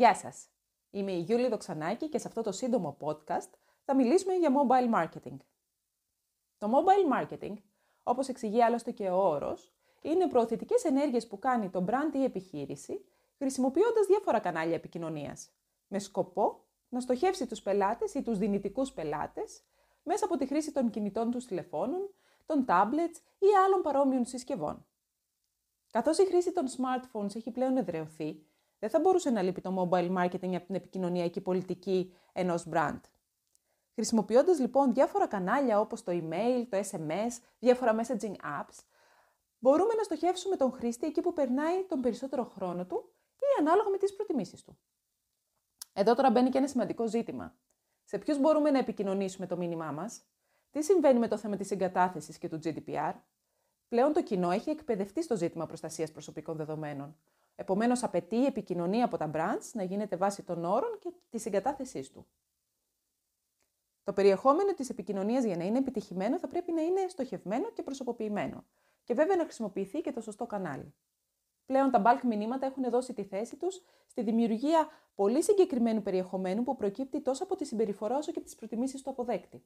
Γεια σας! Είμαι η Γιούλη Δοξανάκη και σε αυτό το σύντομο podcast θα μιλήσουμε για mobile marketing. Το mobile marketing, όπως εξηγεί άλλωστε και ο όρος, είναι προωθητικές ενέργειες που κάνει το brand ή επιχείρηση χρησιμοποιώντας διάφορα κανάλια επικοινωνίας, με σκοπό να στοχεύσει τους πελάτες ή τους δυνητικούς πελάτες μέσα από τη χρήση των κινητών τους τηλεφώνων, των tablets ή άλλων παρόμοιων συσκευών. Καθώς η χρήση των smartphones έχει πλέον εδρεωθεί, δεν θα μπορούσε να λείπει το mobile marketing από την επικοινωνιακή πολιτική ενός brand. Χρησιμοποιώντας λοιπόν διάφορα κανάλια όπως το email, το SMS, διάφορα messaging apps, μπορούμε να στοχεύσουμε τον χρήστη εκεί που περνάει τον περισσότερο χρόνο του ή ανάλογα με τις προτιμήσεις του. Εδώ τώρα μπαίνει και ένα σημαντικό ζήτημα. Σε ποιους μπορούμε να επικοινωνήσουμε το μήνυμά μας, τι συμβαίνει με το θέμα της εγκατάθεσης και του GDPR. Πλέον το κοινό έχει εκπαιδευτεί στο ζήτημα προστασίας προσωπικών δεδομένων. Επομένως, απαιτεί η επικοινωνία από τα brands να γίνεται βάσει των όρων και της εγκατάθεσής του. Το περιεχόμενο της επικοινωνίας για να είναι επιτυχημένο θα πρέπει να είναι στοχευμένο και προσωποποιημένο. Και βέβαια να χρησιμοποιηθεί και το σωστό κανάλι. Πλέον τα bulk μηνύματα έχουν δώσει τη θέση τους στη δημιουργία πολύ συγκεκριμένου περιεχομένου που προκύπτει τόσο από τη συμπεριφορά όσο και από τις προτιμήσεις του αποδέκτη.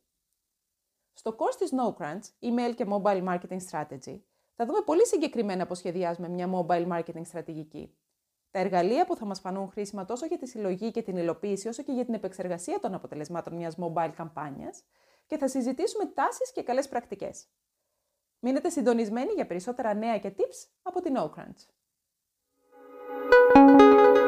Στο course της NoCrunch, Email και Mobile Marketing Strategy, θα δούμε πολύ συγκεκριμένα πώς σχεδιάζουμε μια mobile marketing στρατηγική. Τα εργαλεία που θα μας φανούν χρήσιμα τόσο για τη συλλογή και την υλοποίηση, όσο και για την επεξεργασία των αποτελεσμάτων μιας mobile καμπάνιας και θα συζητήσουμε τάσεις και καλές πρακτικές. Μείνετε συντονισμένοι για περισσότερα νέα και tips από την NoCrunch. Thank you.